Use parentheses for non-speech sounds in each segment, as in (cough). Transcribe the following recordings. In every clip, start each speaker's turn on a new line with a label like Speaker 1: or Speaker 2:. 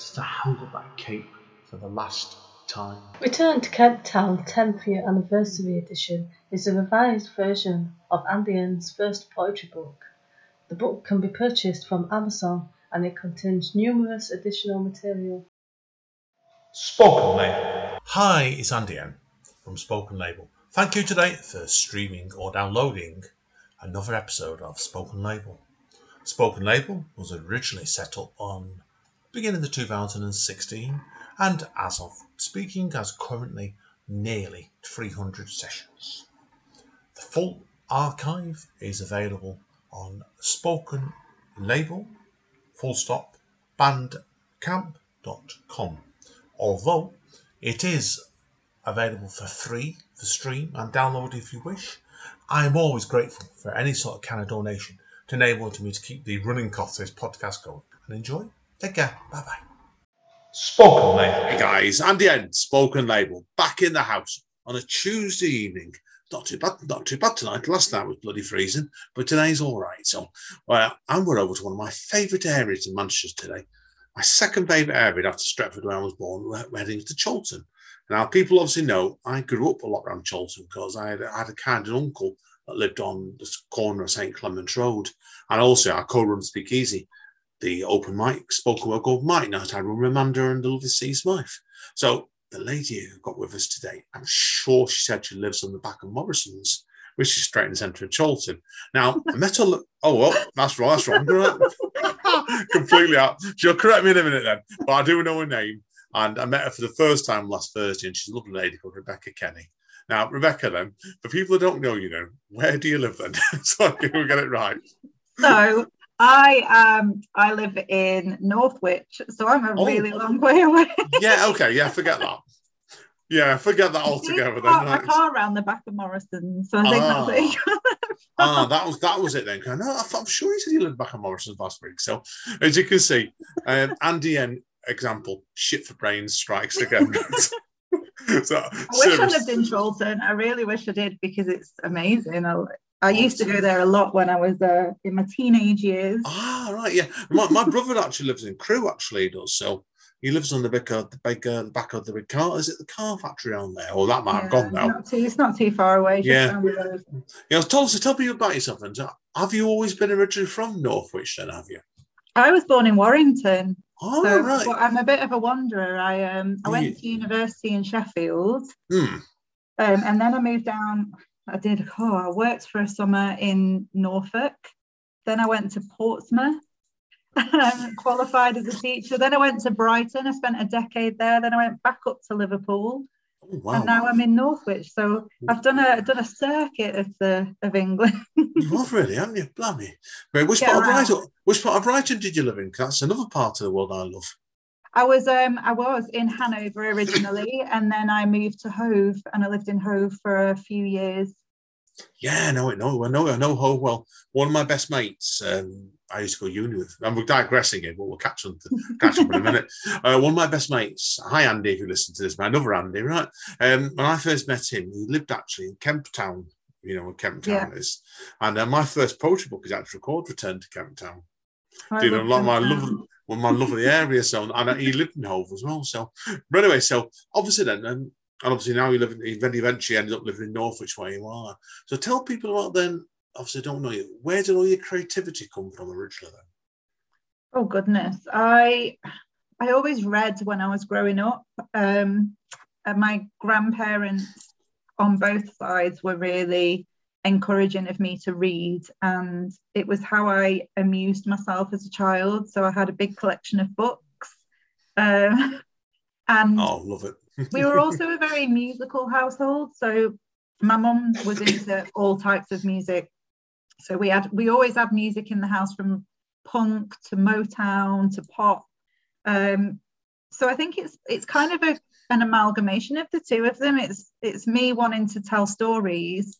Speaker 1: since I held up that cape for the last time.
Speaker 2: Return to Kemp Town 10th Year Anniversary Edition is a revised version of Andy N's first poetry book. The book can be purchased from Amazon and it contains numerous additional material.
Speaker 1: Spoken Label
Speaker 3: Hi, it's Andy N from Spoken Label. Thank you today for streaming or downloading another episode of Spoken Label. Spoken Label was originally set up on beginning of 2016 and as of speaking has currently nearly 300 sessions. The full archive is available on Spoken Label full stop bandcamp.com although it is available for free for stream and download if you wish. I am always grateful for any sort of kind of donation to enable me to keep the running costs of this podcast going. And enjoy. Take care. Bye bye.
Speaker 1: spokenly,
Speaker 4: Hey guys, Andy N, Spoken Label, back in the house on a Tuesday evening. Not too bad, not too bad tonight. Last night was bloody freezing, but today's all right. So, well, and we're over to one of my favourite areas in Manchester today. My second favourite area after Stretford, where I was born, we're heading to Chorlton. Now, people obviously know I grew up a lot around Chorlton because I had, I had a kind of uncle that lived on the corner of St Clement's Road, and also I co-run Speakeasy, the open mic spoken word called Mic Night. I Amanda and the lovely C. Smythe. So the lady who got with us today, I'm sure she said she lives on the back of Morrison's, which is straight in the centre of Chorlton. Now, I met her. Oh, well, that's wrong. That's wrong. (laughs) Completely out. She'll correct me in a minute then, but I do know her name. And I met her for the first time last Thursday, and she's a lovely lady called Rebecca Kenny. Now, Rebecca, then, for people who don't know you know, where do you live then? (laughs) so I we get it right.
Speaker 5: So I um I live in Northwich, so I'm a
Speaker 4: Oh.
Speaker 5: really long way away.
Speaker 4: Yeah, (laughs) okay, yeah, forget that. Yeah, forget that altogether
Speaker 5: I
Speaker 4: then.
Speaker 5: I
Speaker 4: Right.
Speaker 5: car around the back of Morrison, so I think
Speaker 4: Ah.
Speaker 5: that's it.
Speaker 4: Ah, that was that was it then. No, I thought- I'm sure he said he lived back on Morrison's last week. So as you can see, um, Andy N example, shit for brains strikes again. (laughs) (laughs) so
Speaker 5: I wish I
Speaker 4: serious-
Speaker 5: lived in Chorlton. I really wish I did because it's amazing. I, I used to go there a lot when I was uh, in my teenage years.
Speaker 4: Ah, right, yeah. My, my brother actually lives in Crewe. Actually, he does. So he lives on the big, uh, the big, uh, the back of the big car. Is it the car factory on there? Or that might have gone now.
Speaker 5: Not too, it's not too far away.
Speaker 4: Yeah.
Speaker 5: down the road.
Speaker 4: Yeah, tell us, tell me about yourself. And have you always been originally from Northwich? Then have you?
Speaker 5: I was born in Warrington,
Speaker 4: Oh,
Speaker 5: so
Speaker 4: right.
Speaker 5: I'm a bit of a wanderer. I um I
Speaker 4: Yeah.
Speaker 5: went to university in Sheffield,
Speaker 4: Hmm.
Speaker 5: Um, and then I moved down. I did. Oh, I worked for a summer in Norfolk. Then I went to Portsmouth, (laughs) qualified as a teacher. Then I went to Brighton. I spent a decade there. Then I went back up to Liverpool,
Speaker 4: Oh, wow.
Speaker 5: and now I'm in Northwich. So I've done a done a circuit of the of England.
Speaker 4: You have really, haven't you? Blimey. But which
Speaker 5: Get
Speaker 4: part of. Brighton? Which part of Brighton did you live in? that's another part of the world I love.
Speaker 5: I was um I was in Hanover originally, and then I moved to Hove, and I lived in Hove for a few years.
Speaker 4: Yeah, no, no, I know, I know Hove well. One of my best mates, um, I used to go uni with. And we're digressing here, but we'll catch on to catch up in a minute. (laughs) Uh, one of my best mates, hi Andy, if you listen to this, my another Andy, right? Um, when I first met him, he lived actually in Kemp Town. You know where Kemp Town is, and uh, my first poetry book is actually called "Return to Kemp Town."
Speaker 5: I
Speaker 4: Did a lot of my
Speaker 5: um,
Speaker 4: love, of my lovely areas. So, and he lived in Hove as well. So, but anyway, so obviously then, and, and obviously now you live, in, he then eventually ended up living in Northwich where you are. So, tell people about then. Obviously, don't know you. Where did all your creativity come from originally? Then,
Speaker 5: Oh goodness, I I always read when I was growing up. Um, and my grandparents on both sides were really encouraging of me to read, and it was how I amused myself as a child. So I had a big collection of books, um, (laughs) and
Speaker 4: oh, love it.
Speaker 5: We were also a very musical household. So my mum was into all types of music. So we had we always had music in the house from punk to Motown to pop. Um, so I think it's it's kind of a, an amalgamation of the two of them. It's it's me wanting to tell stories,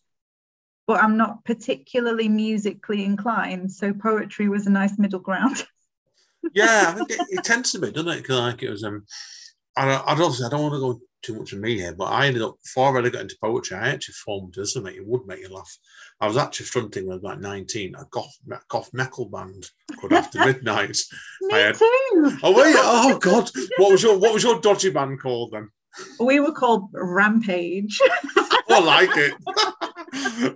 Speaker 5: but I'm not particularly musically inclined. So poetry was a nice middle ground.
Speaker 4: yeah, I think it, it tends to be, doesn't it? 'Cause, like it was um, I, I obviously I don't want to go too much of me here, but I ended up before I really got into poetry, I actually formed does something it would make you laugh. I was actually fronting when I was about 19, a goth, goth metal band called After (laughs) Midnight.
Speaker 5: me
Speaker 4: I had-
Speaker 5: too.
Speaker 4: Oh wait, oh god, what was your what was your dodgy band called then?
Speaker 5: We were called Rampage.
Speaker 4: I like it. (laughs)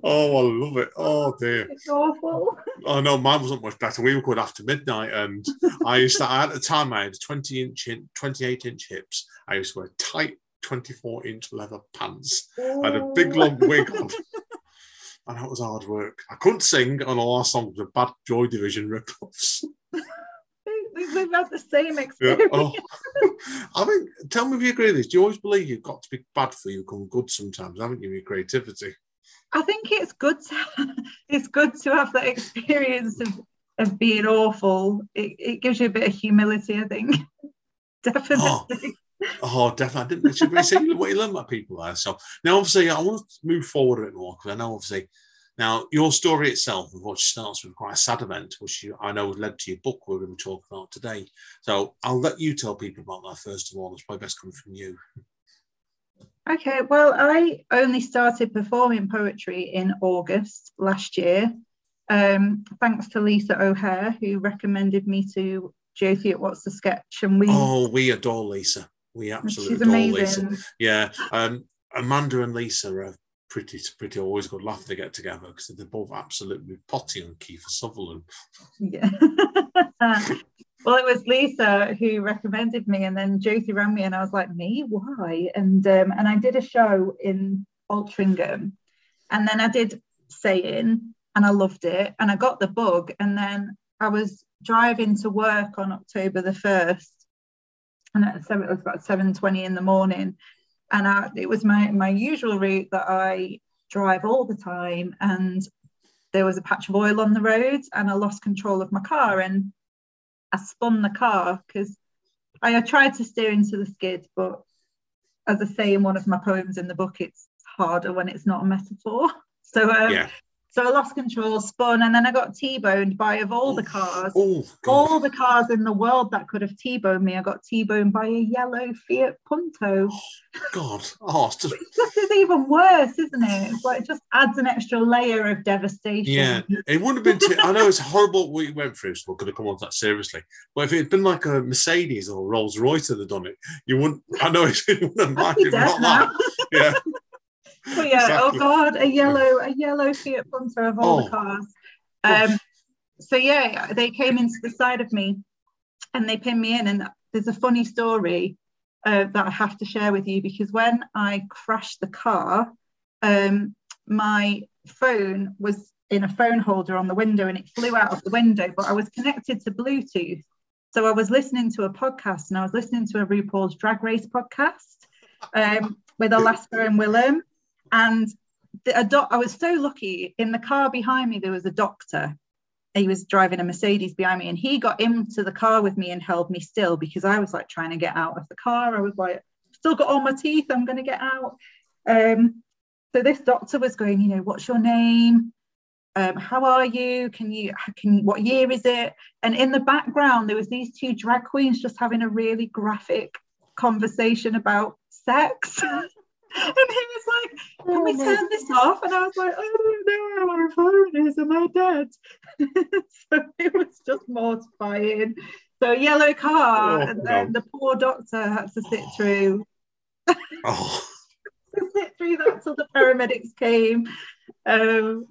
Speaker 4: oh, I love it. Oh, oh dear.
Speaker 5: it's awful.
Speaker 4: Oh no, mine wasn't much better. We were called After Midnight, and I used to at the time I had 20 inch, 28 inch hips. I used to wear tight 24 inch leather pants. I had a big long wig on. (laughs) And that was hard work. I couldn't sing on all our songs with bad Joy Division ripoffs.
Speaker 5: We- We've had the same
Speaker 4: Yeah. Oh.
Speaker 5: experience.
Speaker 4: Oh. (laughs) I mean, tell me if you agree with this. Do you always believe you've got to be bad for you to become good sometimes, haven't you, your creativity?
Speaker 5: I think it's good to (laughs) it's good to have that experience of, of being awful. It, it gives you a bit of humility, I think. (laughs) Definitely.
Speaker 4: Oh. oh, definitely. I didn't actually really see what you learn about people there. So now, obviously, I want to move forward a bit more because I know, obviously, now your story itself, of what starts with quite a sad event, which you, I know led to your book we're going to talk about today. So I'll let you tell people about that first of all. It's probably best coming from you.
Speaker 5: Okay, well, I only started performing poetry in August last year. Um, thanks to Lisa O'Hare, who recommended me to Josie at What's the Sketch. And we
Speaker 4: Oh, we adore Lisa. We absolutely adore
Speaker 5: amazing.
Speaker 4: Lisa. Yeah. Um, Amanda and Lisa are pretty, pretty always good laugh to get together because they're both absolutely potty on Kiefer Sutherland.
Speaker 5: Yeah. (laughs) well, it was Lisa who recommended me, and then Josie rang me, and I was like, "Me? Why?" And um, and I did a show in Altrincham, and then I did saying, and I loved it, and I got the bug, and then I was driving to work on October the first, and at seven, it was about seven twenty in the morning, and I, it was my my usual route that I drive all the time, and there was a patch of oil on the road and I lost control of my car and I spun the car because I tried to steer into the skid, but as I say in one of my poems in the book, it's harder when it's not a metaphor. (laughs) So um,
Speaker 4: Yeah.
Speaker 5: So I lost control, spun, and then I got T-boned by of all the cars.
Speaker 4: Oh,
Speaker 5: All the cars in the world that could have T-boned me, I got T-boned by a yellow Fiat Punto.
Speaker 4: Oh, God. Oh, it's just (laughs)
Speaker 5: This is even worse, isn't it? It's like it just adds an extra layer of devastation.
Speaker 4: Yeah, it wouldn't have been. Too, I know it's horrible what you went through, so we're going to come on to that seriously. But if it had been like a Mercedes or Rolls Royce that had done it, you wouldn't. I know it wouldn't have
Speaker 5: I'd be
Speaker 4: minded
Speaker 5: dead
Speaker 4: not that. Yeah, (laughs)
Speaker 5: But yeah,
Speaker 4: Exactly.
Speaker 5: oh god, a yellow, a yellow Fiat Punto of all
Speaker 4: Oh.
Speaker 5: the cars. Um, so yeah, they came into the side of me, and they pinned me in. And there's a funny story uh, that I have to share with you because when I crashed the car, um, my phone was in a phone holder on the window, and it flew out of the window. But I was connected to Bluetooth, so I was listening to a podcast, and I was listening to a RuPaul's Drag Race podcast um, with Alaska and Willam. And the, a doc, I was so lucky. In the car behind me, there was a doctor. He was driving a Mercedes behind me, and he got into the car with me and held me still because I was like trying to get out of the car. I was like, still got all my teeth. I'm going to get out. Um, so this doctor was going, you know, what's your name? Um, how are you? Can you? Can what year is it? And in the background, there was these two drag queens just having a really graphic conversation about sex. (laughs) and he was like, Can we turn this off? And I was like, I don't know where my phone is. Am I dead? so it was just mortifying. So yellow car,
Speaker 4: Oh,
Speaker 5: and then
Speaker 4: no.
Speaker 5: the poor doctor had to sit through
Speaker 4: oh, (laughs)
Speaker 5: sit through that till the paramedics came. Um,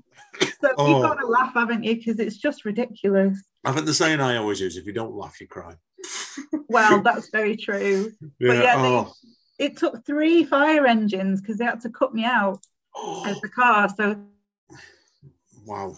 Speaker 5: so
Speaker 4: Oh.
Speaker 5: you've got to laugh, haven't you? Because it's just ridiculous.
Speaker 4: I think the saying I always use: if you don't laugh, you cry.
Speaker 5: Well, (laughs) that's very true.
Speaker 4: Yeah.
Speaker 5: yeah, they-
Speaker 4: oh.
Speaker 5: It took three fire engines because they had to cut me out (gasps) of the car. So
Speaker 4: wow.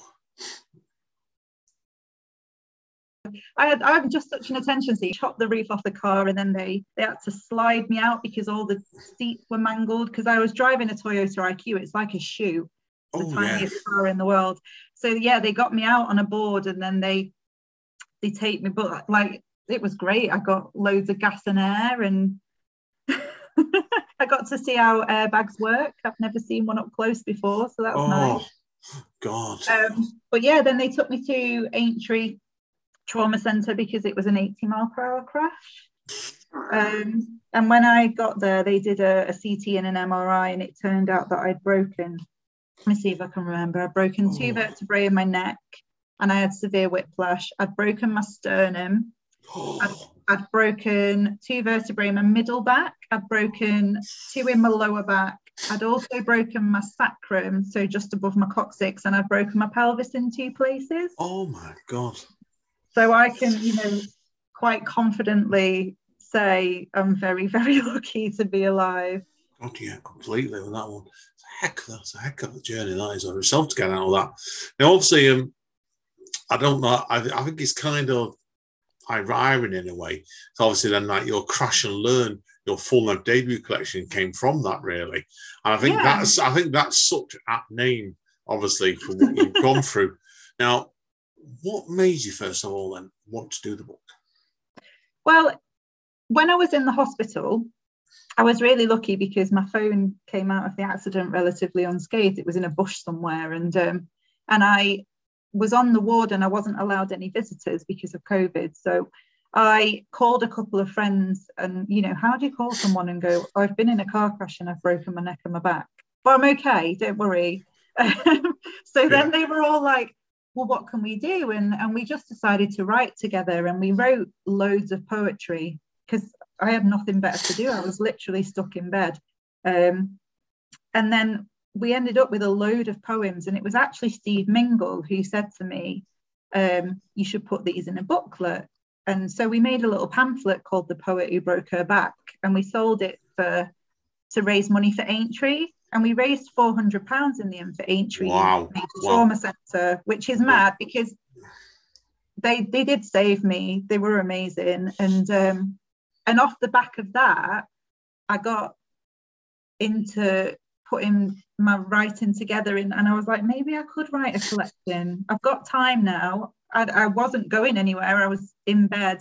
Speaker 5: I had I'm just such an attention seeker. Chopped the roof off the car and then they they had to slide me out because all the seats were mangled because I was driving a Toyota IQ. It's like a shoe, the
Speaker 4: Oh yeah.
Speaker 5: tiniest car in the world. So yeah, they got me out on a board and then they they take me, but like it was great. I got loads of gas and air, and (laughs) I got to see how airbags work. I've never seen one up close before, so that was
Speaker 4: Oh,
Speaker 5: nice.
Speaker 4: God.
Speaker 5: Um, but yeah, then they took me to Aintree Trauma Centre because it was an 80 mile per hour crash. Um, and when I got there, they did a, a CT and an MRI, and it turned out that I'd broken. Let me see if I can remember. I'd broken two
Speaker 4: Oh.
Speaker 5: vertebrae in my neck, and I had severe whiplash. I'd broken my sternum. (gasps) I'd broken two vertebrae in my middle back. I'd broken two in my lower back. I'd also broken my sacrum, so just above my coccyx, and I'd broken my pelvis in two places.
Speaker 4: oh my God.
Speaker 5: So I can, you know, quite confidently say I'm very, (laughs) very lucky to be alive.
Speaker 4: God, yeah, completely on that one. It's a heck, that's a heck of a journey that is on yourself to get out of that. Now, obviously, um, I don't know. I, I think it's kind of irony in a way. So obviously, then like your crash and learn, your full length debut collection came from that really, and I think
Speaker 5: Yeah.
Speaker 4: that's I think that's such apt name, obviously, for what you've (laughs) gone through. Now, what made you first of all then want to do the book?
Speaker 5: Well, when I was in the hospital, I was really lucky because my phone came out of the accident relatively unscathed. It was in a bush somewhere, and um, and I was on the ward and I wasn't allowed any visitors because of COVID. So I called a couple of friends, and you know, how do you call someone and go, "I've been in a car crash and I've broken my neck and my back, but I'm okay, don't worry." (laughs) so then they were all like, well, what can we do? And and we just decided to write together, and we wrote loads of poetry because I had nothing better to do. I was literally stuck in bed, um, and then we ended up with a load of poems, and it was actually Steve Mingle who said to me, um, "You should put these in a booklet." And so we made a little pamphlet called "The Poet Who Broke Her Back," and we sold it for to raise money for Aintree. And we raised four hundred pounds in the end for Aintree
Speaker 4: Wow.
Speaker 5: Major
Speaker 4: Wow.
Speaker 5: Trauma Centre, which is mad because they they did save me. They were amazing, and um, and off the back of that, I got into putting my writing together, and, and I was like, maybe I could write a collection. I've got time now. I, I wasn't going anywhere. I was in bed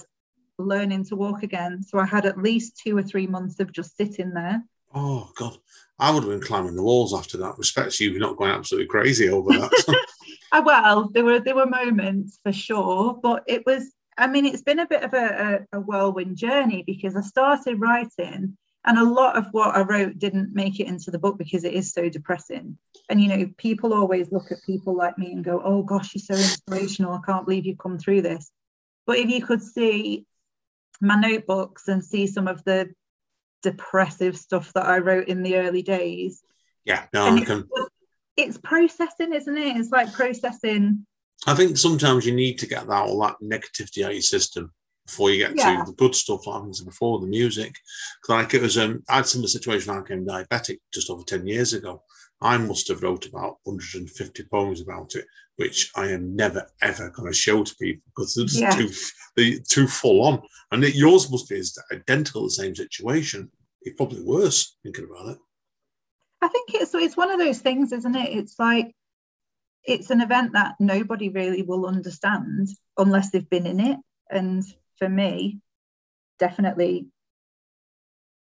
Speaker 5: learning to walk again, so I had at least two or three months of just sitting there.
Speaker 4: Oh God, I would have been climbing the walls after that. Respect you for not going absolutely crazy over that. (laughs)
Speaker 5: Uh, well, there were there were moments for sure, but it was. I mean, it's been a bit of a, a, a whirlwind journey because I started writing, and a lot of what I wrote didn't make it into the book because it is so depressing. And you know, people always look at people like me and go, "Oh gosh, you're so inspirational! I can't believe you've come through this." But if you could see my notebooks and see some of the depressive stuff that I wrote in the early days,
Speaker 4: yeah, no,
Speaker 5: it's,
Speaker 4: can.
Speaker 5: it's processing, isn't it? It's like processing.
Speaker 4: I think sometimes you need to get that all that negativity out of your system before you get
Speaker 5: Yeah.
Speaker 4: to the good stuff like I mentioned before, the music. Like it was, um, I had similar situation. I became diabetic just over ten years ago. I must have wrote about 150 poems about it, which I am never ever going to show to people because they're just
Speaker 5: Yeah.
Speaker 4: too they too full on. And it, yours must be as identical the same situation. It's probably worse thinking about it.
Speaker 5: I think it's it's one of those things, isn't it? It's like it's an event that nobody really will understand unless they've been in it. And for me, definitely,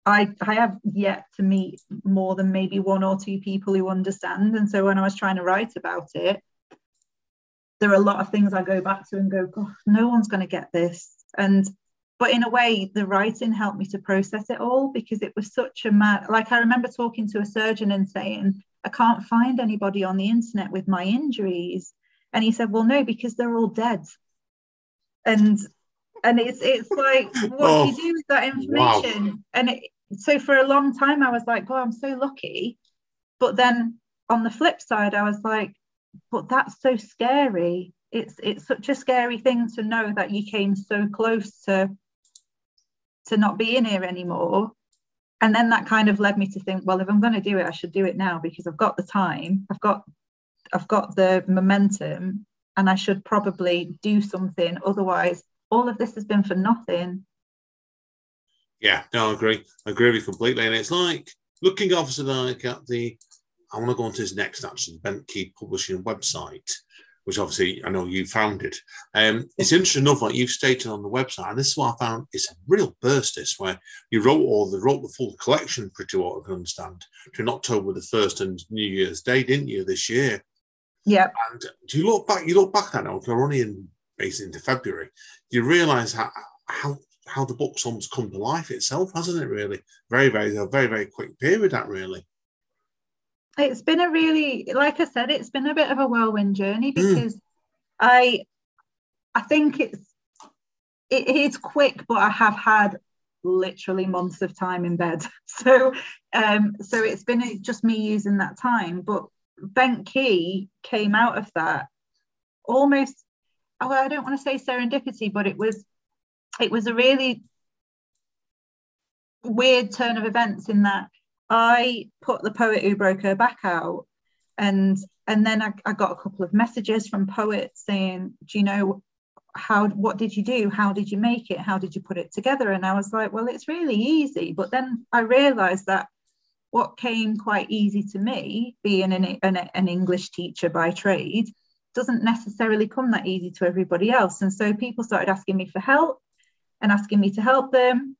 Speaker 5: I I have yet to meet more than maybe one or two people who understand. And so when I was trying to write about it, there are a lot of things I go back to and go, no one's going to get this. And but in a way, the writing helped me to process it all because it was such a mad. Like I remember talking to a surgeon and saying, I can't find anybody on the internet with my injuries. And he said, Well, no, because they're all dead. And and it's it's like, what
Speaker 4: Oh,
Speaker 5: do you oh, do with that
Speaker 4: wow.
Speaker 5: information? And it, so for a long time, I was like, Oh, I'm so lucky. But then on the flip side, I was like, But that's so scary. It's it's such a scary thing to know that you came so close to to not being here anymore and then that kind of led me to think well if i'm going to do it i should do it now because i've got the time i've got i've got the momentum and i should probably do something otherwise all of this has been for nothing
Speaker 4: Yeah, no, I agree. I agree with you completely. And it's like looking obviously like at the I want to go on to his next actually, Bent Key Publishing website, which obviously I know you founded. Um, it's interesting enough what you've stated on the website, and this is what I found. It's a real burst. This where you wrote all the wrote the full collection, pretty what I can understand, between October the first and New Year's Day, didn't you, this year?
Speaker 5: Yeah.
Speaker 4: And do you look back? You look back at now. We're only in basically into February. You realise how how how the book's almost come to life itself, hasn't it? Really, very very a very very quick period. That really.
Speaker 5: It's been a really, like I said, it's been a bit of a whirlwind journey because mm. I, I think it's it is quick, but I have had literally months of time in bed. (laughs) So, um, so it's been just me using that time. But Bent Key came out of that almost. Oh, I don't want to say serendipity, but it was, it was a really weird turn of events in that I put the poet who broke her back out, and and then I, I got a couple of messages from poets saying, "Do you know how? What did you do? How did you make it? How did you put it together?" And I was like, "Well, it's really easy." But then I realised that what came quite easy to me, being an, an, an English teacher by trade, doesn't necessarily come that easy to everybody else. And so people started asking me for help and asking me to help them.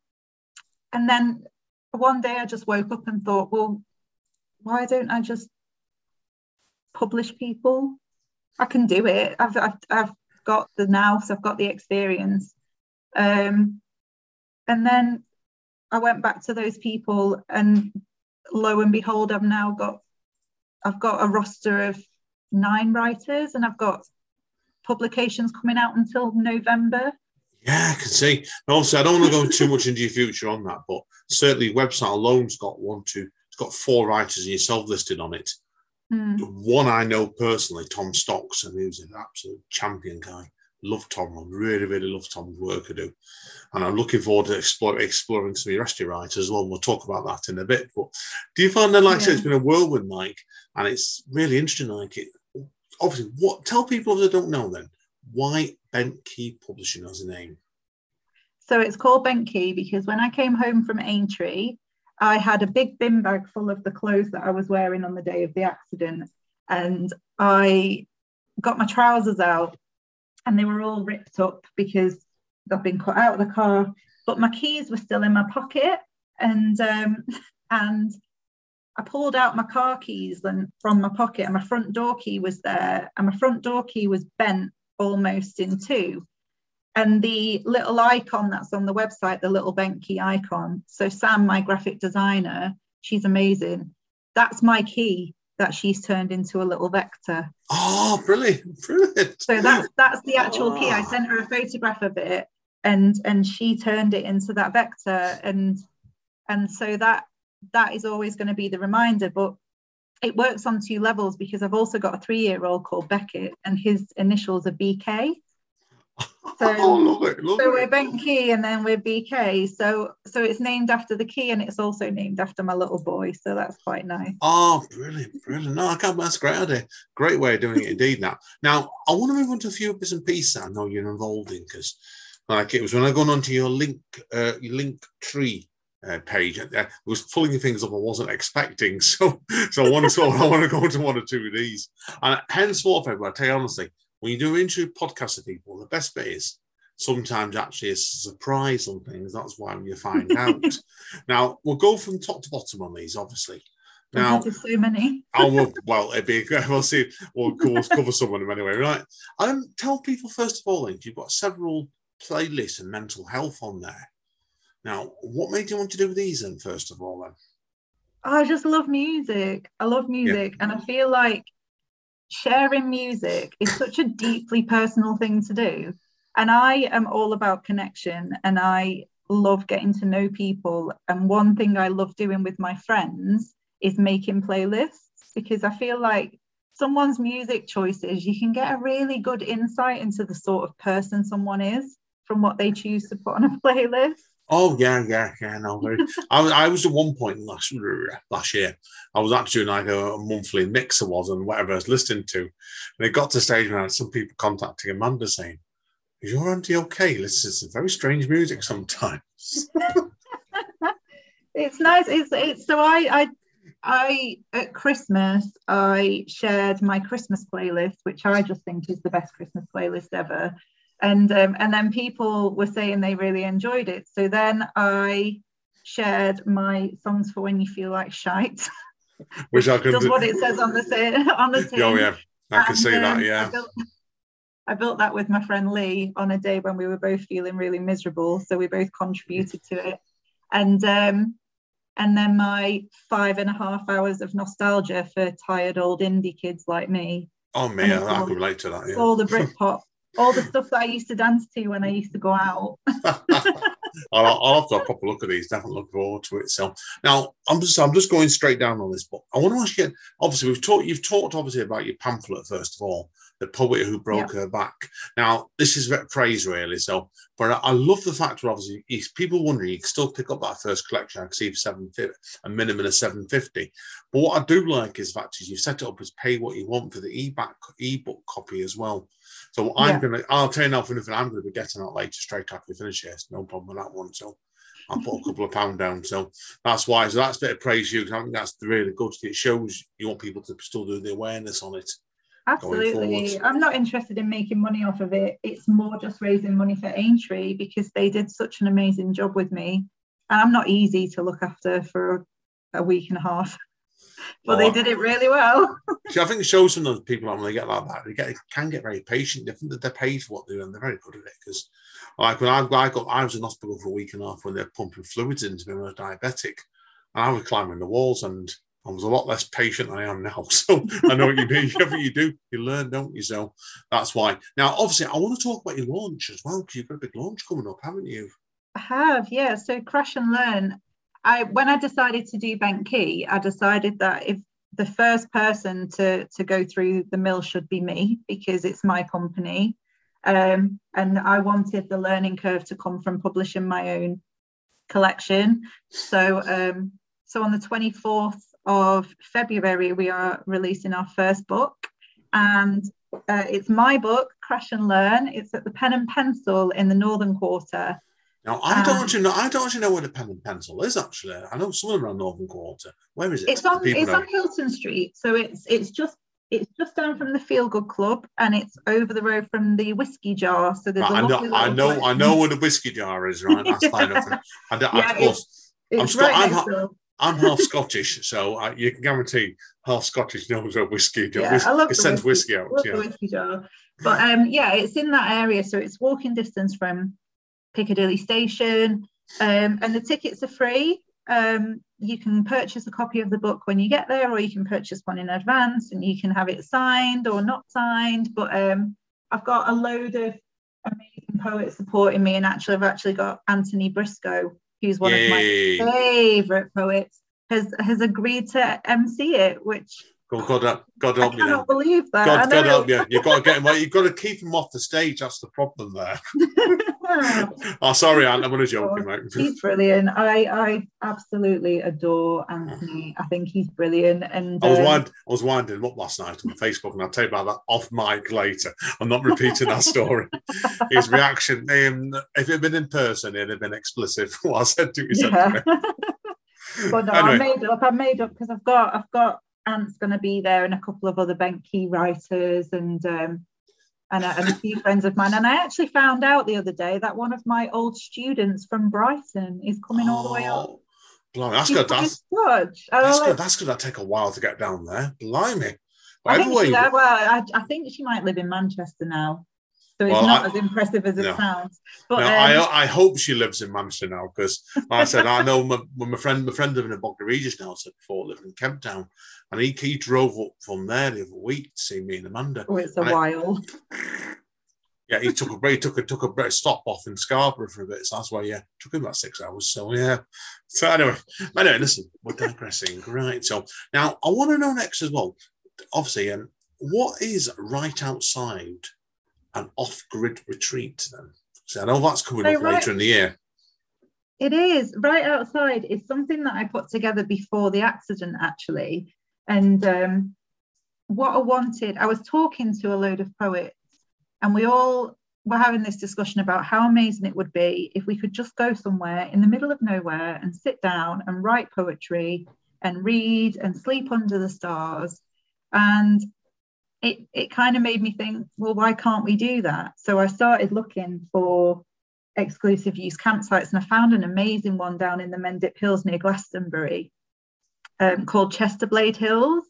Speaker 5: And then one day I just woke up and thought, well, why don't I just publish people? I can do it. I've, I've, I've got the nous, I've got the experience. Um, and then I went back to those people, and lo and behold, I've now got I've got a roster of nine writers, and I've got publications coming out until November.
Speaker 4: Yeah, I can see. Also, I don't want to go too much into your future on that, but certainly website alone's got one, two, it's got four writers and yourself listed on it. Mm. One I know personally, Tom Stocks, and he's an absolute champion guy. Love Tom. I really, really love Tom's work I do. And I'm looking forward to explore, exploring some of your rest of your writers as well. We'll talk about that in a bit. But do you find that, like yeah. I said, it's been a whirlwind, like, and it's really interesting, like it. Obviously, what tell people that don't know then why Bent Key Publishing as a name?
Speaker 5: So it's called Bent Key because when I came home from Aintree, I had a big bin bag full of the clothes that I was wearing on the day of the accident. And I got my trousers out and they were all ripped up because they've been cut out of the car. But my keys were still in my pocket. And um, (laughs) and I pulled out my car keys and from my pocket, and my front door key was there, and my front door key was bent almost in two. And the little icon that's on the website, the little bent key icon. So Sam, my graphic designer, she's amazing. That's my key that she's turned into a little vector.
Speaker 4: Oh, brilliant, brilliant.
Speaker 5: So that's that's the actual oh. key. I ah. sent her a photograph of it and and she turned it into that vector. And and so that that is always going to be the reminder. But it works on two levels because I've also got a three-year-old called Beckett, and his initials are BK. So, oh, love it, love so we're Bent Key and then we're BK. So so it's named after the key and it's also named after my little boy. So that's quite nice.
Speaker 4: Oh, brilliant, brilliant. No, I can't that's a great idea. Great way of doing it indeed now. Now I want to move on to a few bits and pieces I know you're involved in because like it was when I gone onto your link uh, your link tree uh, page. I was pulling things up I wasn't expecting. (laughs) So, so I want to I want to go into one or two of these. And henceforth, I tell you honestly, when you do an interview podcast with people, the best bit is sometimes actually a surprise on things. That's why you find (laughs) out. now we'll go from top to bottom on these, obviously. Now,
Speaker 5: so many.
Speaker 4: oh well, it'd be (laughs) we'll see. We'll, we'll cover some of them anyway, right? Um, tell people first of all, then you've got several playlists and mental health on there. Now, what made you want to do these then? First of all, then.
Speaker 5: I just love music. I love music, yeah. and I feel like sharing music is such a deeply personal thing to do. And I am all about connection and I love getting to know people. And one thing I love doing with my friends is making playlists because I feel like someone's music choices, you can get a really good insight into the sort of person someone is from what they choose to put on a (laughs) playlist.
Speaker 4: Oh yeah, yeah, yeah. No, very. (laughs) I, I was at one point last last year. I was actually doing like a, a monthly mixer was and whatever I was listening to, and it got to stage where I had some people contacting Amanda saying, "Is your auntie okay? Listen, it's very strange music sometimes." (laughs) (laughs)
Speaker 5: it's nice. It's it's so I I I at Christmas I shared my Christmas playlist, which I just think is the best Christmas playlist ever, and um, and then people were saying they really enjoyed it. So then I shared my songs for when you feel like shite, (laughs)
Speaker 4: Which I can
Speaker 5: does
Speaker 4: do.
Speaker 5: what it says on the tin, on the tin.
Speaker 4: Oh yeah, I can
Speaker 5: And,
Speaker 4: see that.
Speaker 5: um,
Speaker 4: Yeah.
Speaker 5: I built, I built that with my friend Lee on a day when we were both feeling really miserable. So we both contributed to it. And um, and then my five and a half hours of nostalgia for tired old indie kids like me.
Speaker 4: Oh man, I can relate to that. Yeah.
Speaker 5: All the Britpop, all the stuff that I used to dance to when I used to go out. (laughs) (laughs)
Speaker 4: I'll, I'll have to have a proper look at these. Definitely look forward to it. So now I'm just I'm just going straight down on this book. I want to ask you. Obviously, we've talked. You've talked obviously about your pamphlet first of all, the poet who broke her back. Now this is praise really. So, but I, I love the fact that obviously if people wondering, you can still pick up that first collection. I can see for seven fifty, a minimum of seven fifty. But what I do like is the fact is you set it up as pay what you want for the ebook ebook copy as well. So I'm
Speaker 5: Yeah.
Speaker 4: gonna, I'll now for nothing, I'm gonna be getting that later straight after we finish here. No problem with that one. So I'll put a couple of pound down. So that's why. So that's a bit of praise you. I think that's really good. It shows you want people to still do the awareness on it.
Speaker 5: Absolutely. I'm not interested in making money off of it. It's more just raising money for Aintree because they did such an amazing job with me. And I'm not easy to look after for a week and a half. But
Speaker 4: Oh,
Speaker 5: they did it really well. (laughs)
Speaker 4: See, I think it shows some of those people when they get like that, they get can get very patient. They think that they're paid for what they do, and they're very good at it. Because, like when I, I got, I was in hospital for a week and a half when they're pumping fluids into me when I was diabetic, and I was climbing the walls, and I was a lot less patient than I am now. (laughs) So I know what you mean. Whatever you do, you learn, don't you? So that's why. Now, obviously, I want to talk about your launch as well because you've got a big launch coming up, haven't you?
Speaker 5: I have, yeah. So crash and learn. I when I decided to do Bent Key, I decided that if the first person to to go through the mill should be me because it's my company. Um, and I wanted the learning curve to come from publishing my own collection. So um, so on the 24th of February, we are releasing our first book. And uh, it's my book, Crash and Learn. It's at the Pen and Pencil in the Northern Quarter.
Speaker 4: Now, I don't
Speaker 5: Um,
Speaker 4: actually know. I don't actually know where the pen and pencil is. Actually, I know somewhere around Northern Quarter. Where is it?
Speaker 5: It's on it's
Speaker 4: know.
Speaker 5: on Hilton Street, so it's it's just it's just down from the Feel Good Club, and it's over the road from the Whiskey Jar. So there's
Speaker 4: Right,
Speaker 5: a
Speaker 4: I know, I know,
Speaker 5: place.
Speaker 4: I know where the whiskey jar is. Right, that's (laughs) fine. I don't,
Speaker 5: Yeah,
Speaker 4: of course, I'm
Speaker 5: It's
Speaker 4: Scot-
Speaker 5: right
Speaker 4: I'm ha- I'm half (laughs) Scottish, so I, you can guarantee half Scottish knows where whiskey.
Speaker 5: Yeah,
Speaker 4: whis-
Speaker 5: I love
Speaker 4: it sends
Speaker 5: whiskey.
Speaker 4: whiskey out.
Speaker 5: Love
Speaker 4: Yeah.
Speaker 5: the Whiskey Jar. But um, yeah, it's in that area, so it's walking distance from Piccadilly Station, um, and the tickets are free. Um, you can purchase a copy of the book when you get there, or you can purchase one in advance, and you can have it signed or not signed. But um, I've got a load of amazing poets supporting me, and actually, I've actually got Anthony Briscoe, who's one of my favorite poets, has has agreed to MC it, which
Speaker 4: God, God, help- God
Speaker 5: I
Speaker 4: help you then.
Speaker 5: believe that.
Speaker 4: God, God help you. You've got to get him. You've got to keep him off the stage. That's the problem there. (laughs) oh, sorry, Aunt. I'm only joking, mate.
Speaker 5: he's brilliant. I I absolutely adore Anthony. I think he's brilliant. And
Speaker 4: I was
Speaker 5: um,
Speaker 4: wind, I was winding him up last night on Facebook, and I'll tell you about that off mic later. I'm not repeating that story. (laughs) His reaction, um, if it had been in person, it'd have been explicit. What I said to him.
Speaker 5: yeah. (laughs) but no, I made up. I made up because I've got I've got Ant's going to be there and a couple of other Bent Key writers and um and a, and a few friends of mine. And I actually found out the other day that one of my old students from Brighton is coming all the way up.
Speaker 4: Oh, Blimey, that's good. That's.
Speaker 5: And
Speaker 4: that's good. That's good. That'd take a while to get down there. Blimey.
Speaker 5: I think she,
Speaker 4: you
Speaker 5: well, I, I think she might live in Manchester now, so it's
Speaker 4: Well,
Speaker 5: not
Speaker 4: I-
Speaker 5: as impressive as it
Speaker 4: no.
Speaker 5: sounds. But
Speaker 4: now,
Speaker 5: um,
Speaker 4: I, I hope she lives in Manchester now because, like I said, I know my, my friend, my friend living in Bognor Regis now said before living in Kemp Town, and he, he drove up from there the other week to see me and Amanda.
Speaker 5: oh, it's a while. (laughs)
Speaker 4: Yeah, he took a break, took a took a break, stop off in Scarborough for a bit. So that's why, yeah, took him about six hours. So yeah. So anyway, anyway, listen, we're digressing, right? So now I want to know next as well. Obviously, um, what is right outside an off-grid retreat then? So I know that's coming
Speaker 5: So
Speaker 4: up
Speaker 5: right-
Speaker 4: later in the year.
Speaker 5: It is right outside. It's something that I put together before the accident, actually. And um, what I wanted, I was talking to a load of poets, and we all were having this discussion about how amazing it would be if we could just go somewhere in the middle of nowhere and sit down and write poetry and read and sleep under the stars. And it, it kind of made me think, well, why can't we do that? So I started looking for exclusive use campsites and I found an amazing one down in the Mendip Hills near Glastonbury um, called Chesterblade Hills.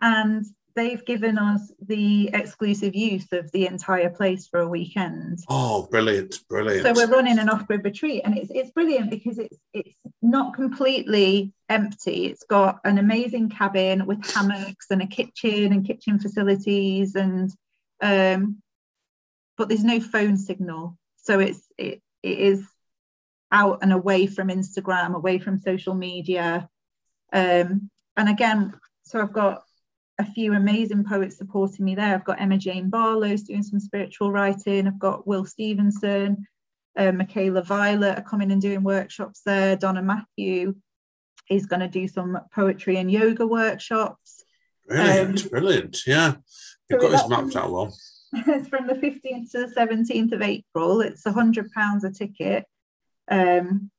Speaker 5: And they've given us the exclusive use of the entire place for a weekend.
Speaker 4: Oh, brilliant, brilliant.
Speaker 5: So we're running an off-grid retreat and it's it's brilliant because it's it's not completely empty. It's got an amazing cabin with hammocks and a kitchen and kitchen facilities and um but there's no phone signal. So it's it, it is out and away from Instagram, away from social media. Um, and again, so I've got a few amazing poets supporting me there. I've got Emma Jane Barlow's doing some spiritual writing. I've got Will Stevenson, uh, Michaela Violet are coming and doing workshops there. Donna Matthew is going to do some poetry and yoga workshops.
Speaker 4: Brilliant, um, brilliant. Yeah, you've so got this mapped out well.
Speaker 5: It's (laughs) from the 15th to the 17th of April. It's £100 a ticket. Um,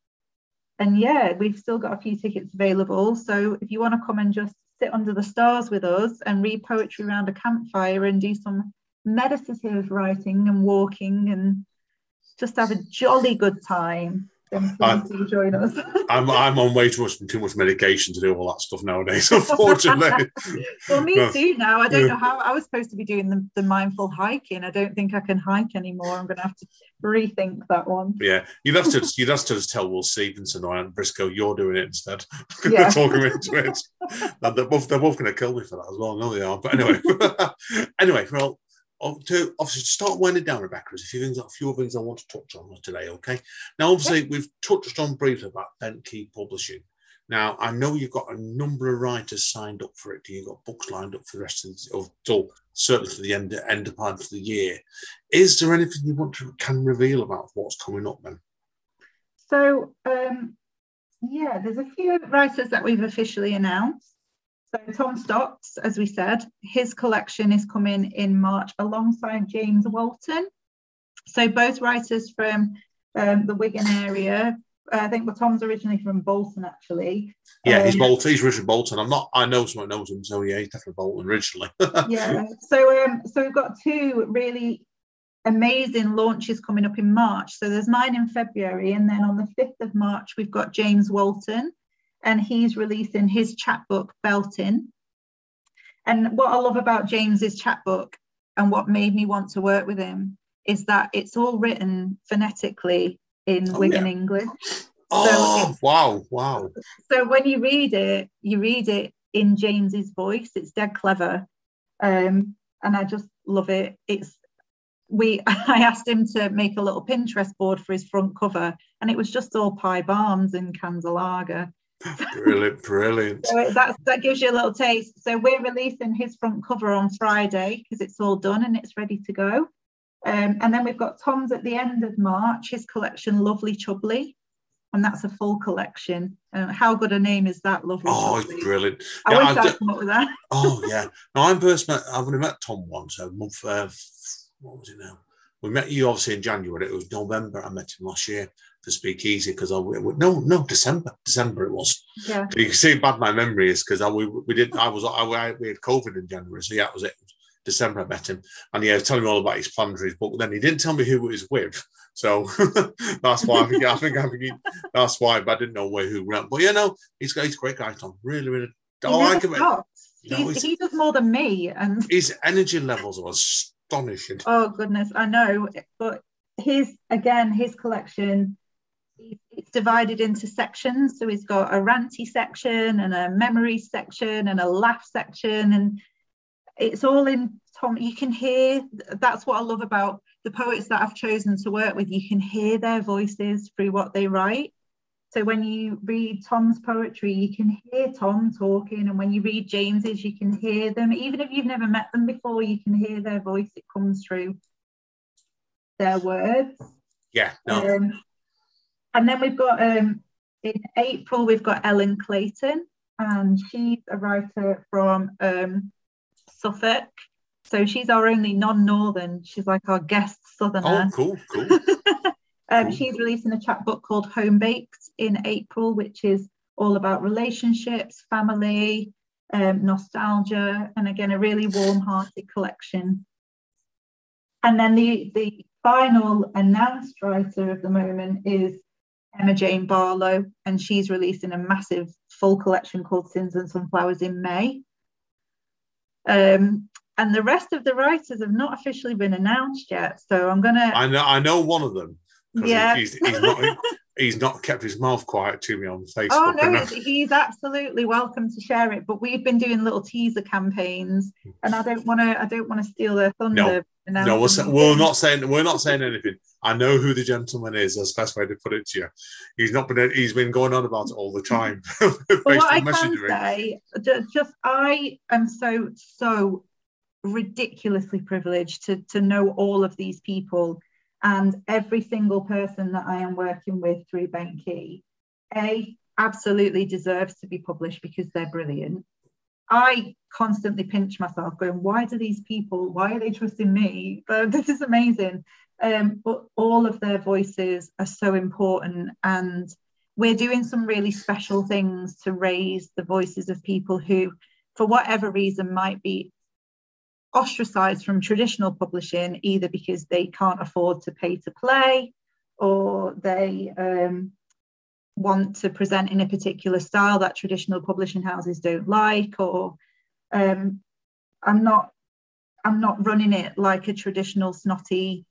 Speaker 5: and yeah, we've still got a few tickets available. So if you want to come and just sit under the stars with us and read poetry around a campfire and do some meditative writing and walking and just have a jolly good time then please join us. (laughs)
Speaker 4: I'm I'm on way too much too much medication to do all that stuff nowadays, (laughs) unfortunately. (laughs)
Speaker 5: well, me too now. I don't know how I was supposed to be doing the, the mindful hiking. I don't think I can hike anymore. I'm gonna have to rethink that one.
Speaker 4: Yeah, you'd have to you'd have to just tell Will Stevenson or Ant Briscoe you're doing it instead. Yeah. Talk him into it. they're both they're both gonna kill me for that as well. No, they are. But anyway, anyway, well, to obviously start winding down, Rebecca, there's a few things, a few things I want to touch on today. Okay. Now, obviously, we've touched on briefly about Bent Key Publishing. Now, I know you've got a number of writers signed up for it. You've got books lined up for the rest of the, or so certainly to the end end of part of the year. Is there anything you want to can reveal about what's coming up then?
Speaker 5: So, um, yeah, there's a few writers that we've officially announced. So Tom Stocks, as we said, his collection is coming in March alongside James Walton. So both writers from um, the Wigan area. I think well, Tom's originally from Bolton, actually.
Speaker 4: Yeah, um, he's Bolton. He's Richard Bolton. I'm not. I know someone knows him, so yeah, he's definitely Bolton originally. (laughs)
Speaker 5: yeah. So um, so we've got two really amazing launches coming up in March. So there's mine in February, and then on the 5th of March, we've got James Walton and he's releasing his chapbook Belting. And what I love about James's chapbook and what made me want to work with him is that it's all written phonetically in oh, Wigan yeah. English.
Speaker 4: Oh, so wow, wow.
Speaker 5: So when you read it, you read it in James's voice. It's dead clever. Um, and I just love it. It's we (laughs) I asked him to make a little Pinterest board for his front cover, and it was just all pie barns and lager
Speaker 4: brilliant, brilliant.
Speaker 5: So that that gives you a little taste. So we're releasing his front cover on Friday because it's all done and it's ready to go. Um, and then we've got Tom's at the end of March, his collection Lovely Chubbly. And that's a full collection. Uh, how good a name is that, Lovely
Speaker 4: Oh, it's brilliant.
Speaker 5: I yeah, wish I'd come up with that.
Speaker 4: oh, (laughs) yeah. No, I'm met, I've only met Tom once, a month, uh, what was it now? We met you obviously in January. It was November. I met him last year for Speakeasy because I no no December December it was.
Speaker 5: Yeah.
Speaker 4: You can see how bad my memory is because I we, we did I was I, we had COVID in January so yeah that was it. December I met him and yeah, he was telling me all about his plans for his book. But then he didn't tell me who it was with, so (laughs) that's why I think I think I think that's why. But I didn't know where who went. But you know, he's he's a great guy, Tom. Really, really.
Speaker 5: I like him. You know, he does more than me, and
Speaker 4: his energy levels are astonishing.
Speaker 5: Oh goodness, I know. But his again, his collection it's divided into sections. So he's got a ranty section and a memory section and a laugh section, and it's all in Tom. You can hear that's what I love about the poets that I've chosen to work with. You can hear their voices through what they write. So when you read Tom's poetry, you can hear Tom talking, and when you read James's, you can hear them. Even if you've never met them before, you can hear their voice. It comes through their words.
Speaker 4: Yeah. No. Um,
Speaker 5: and then we've got um, in April we've got Ellen Clayton, and she's a writer from um, Suffolk. So she's our only non-northern. She's like our guest southerner.
Speaker 4: Oh, cool, cool. (laughs)
Speaker 5: um. She's releasing a chapbook called Home Baked in April, which is all about relationships, family, um, nostalgia, and again, a really warm hearted collection. And then the, the final announced writer of the moment is Emma Jane Barlow, and she's releasing a massive full collection called Sins and Sunflowers in May. Um, and the rest of the writers have not officially been announced yet. So I'm gonna.
Speaker 4: I know. I know one of them.
Speaker 5: Yeah.
Speaker 4: He's, he's not. He's not kept his mouth quiet to me on (laughs) oh, Facebook.
Speaker 5: Oh no, he's absolutely welcome to share it. But we've been doing little teaser campaigns, and I don't want to. I don't want to steal their thunder.
Speaker 4: No, no, we're, we're not saying we're not saying anything. I know who the gentleman is. That's the best way to put it to you. He's not been. He's been going on about it all the time. (laughs)
Speaker 5: But what I can say, just I am so so ridiculously privileged to to know all of these people and every single person that I am working with through Bent Key. A absolutely deserves to be published because they're brilliant. I constantly pinch myself, going, "Why do these people? Why are they trusting me? (laughs) But this is amazing." Um, but all of their voices are so important, and we're doing some really special things to raise the voices of people who, for whatever reason, might be ostracized from traditional publishing, either because they can't afford to pay to play or they um, want to present in a particular style that traditional publishing houses don't like, or um, I'm not. I'm not running it like a traditional snotty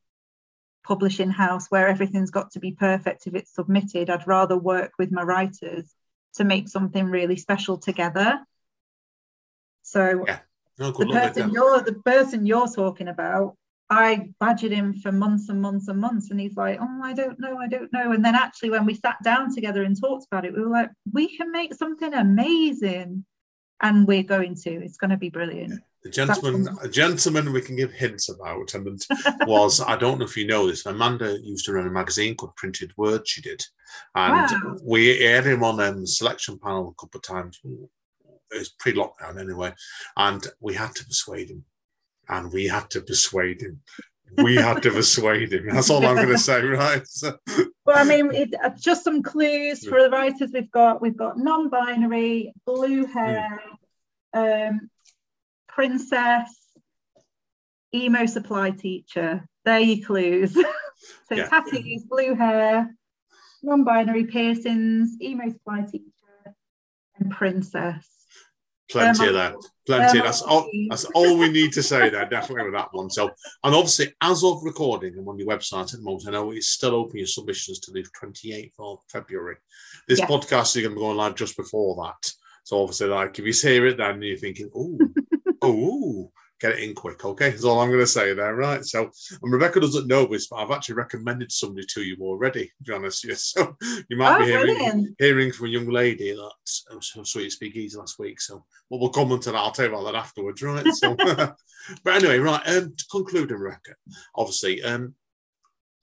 Speaker 5: publishing house where everything's got to be perfect if it's submitted. I'd rather work with my writers to make something really special together. So
Speaker 4: Yeah. No,
Speaker 5: the
Speaker 4: good luck with
Speaker 5: person you're the person you're talking about, I badgered him for months and months and months, and he's like, "Oh, I don't know, I don't know." And then actually, when we sat down together and talked about it, we were like, "We can make something amazing," and we're going to. It's going to be brilliant.
Speaker 4: The gentleman, a gentleman we can give hints about, and (laughs) was I don't know if you know this. Amanda used to run a magazine called Printed Word. She did, and
Speaker 5: Wow.
Speaker 4: we had him on um, selection panel a couple of times. It was pre-lockdown anyway, and we had to persuade him, and we had to persuade him. We had to persuade him. That's all I'm going to say, (laughs) right? So,
Speaker 5: Well, I mean, it, uh, just some clues for the writers we've got. We've got non-binary, blue hair, um, princess, emo supply teacher. There are your clues. (laughs) so
Speaker 4: Yeah.
Speaker 5: tattoos, blue hair, non-binary piercings, emo supply teacher, and princess.
Speaker 4: Plenty
Speaker 5: Um,
Speaker 4: of that. Plenty.
Speaker 5: um,
Speaker 4: That's all. That's all we need to say there. Definitely with that one. So, and obviously, as of recording, I'm on your website at the moment. I know it's still open your submissions to the 28th of February. This
Speaker 5: Yeah.
Speaker 4: podcast is going to be going live just before that. So obviously, like if you hear it, then you're thinking, oh, (laughs) oh, get it in quick. Okay, that's all I'm going to say there. Right. So, and Rebecca doesn't know this, but I've actually recommended somebody to you already. To be honest, yes. (laughs) So you might
Speaker 5: Oh,
Speaker 4: be hearing
Speaker 5: brilliant.
Speaker 4: hearing from a young lady that I was so sweet Speakeasy last week. So well, we'll comment on that. I'll tell you about that afterwards, right? So, (laughs) but anyway, right. Um, to conclude, Rebecca, obviously, um,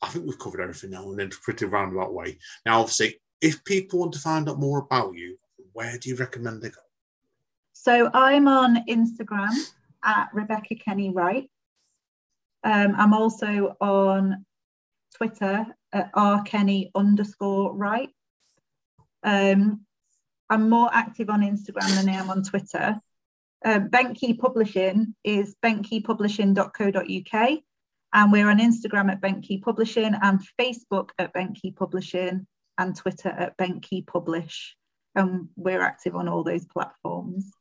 Speaker 4: I think we've covered everything now in a pretty roundabout way. Now, obviously, if people want to find out more about you, where do you recommend they go?
Speaker 5: So I'm on Instagram at Rebecca Kenny Wright. Um, I'm also on Twitter at rkenny underscore Wright. Um, I'm more active on Instagram than I am on Twitter. Bent Key Publishing is bentkeypublishing.co.uk. And we're on Instagram at Bent Key Publishing and Facebook at Bent Key Publishing and Twitter at Bent Key Publish. And we're active on all those platforms.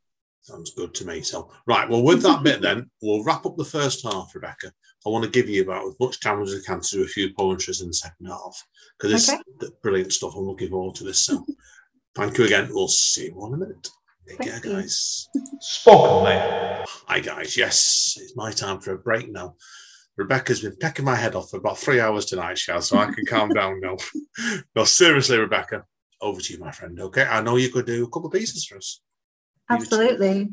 Speaker 4: Sounds good to me. So, right. Well, with that bit, then we'll wrap up the first half, Rebecca. I want to give you about as much time as we can to do a few poetries in the second half because
Speaker 5: Okay.
Speaker 4: it's brilliant stuff. I'm looking forward to this. So, (laughs) thank you again. We'll see you in a minute. Take
Speaker 5: Thank
Speaker 4: care,
Speaker 5: you.
Speaker 4: guys.
Speaker 1: Spoken Label.
Speaker 4: Hi, guys. Yes, it's my time for a break now. Rebecca's been pecking my head off for about three hours tonight, Shaz, so I can calm down now. (laughs) no, seriously, Rebecca, over to you, my friend. Okay, I know you could do a couple of pieces for us. Leave it to you.
Speaker 5: Absolutely.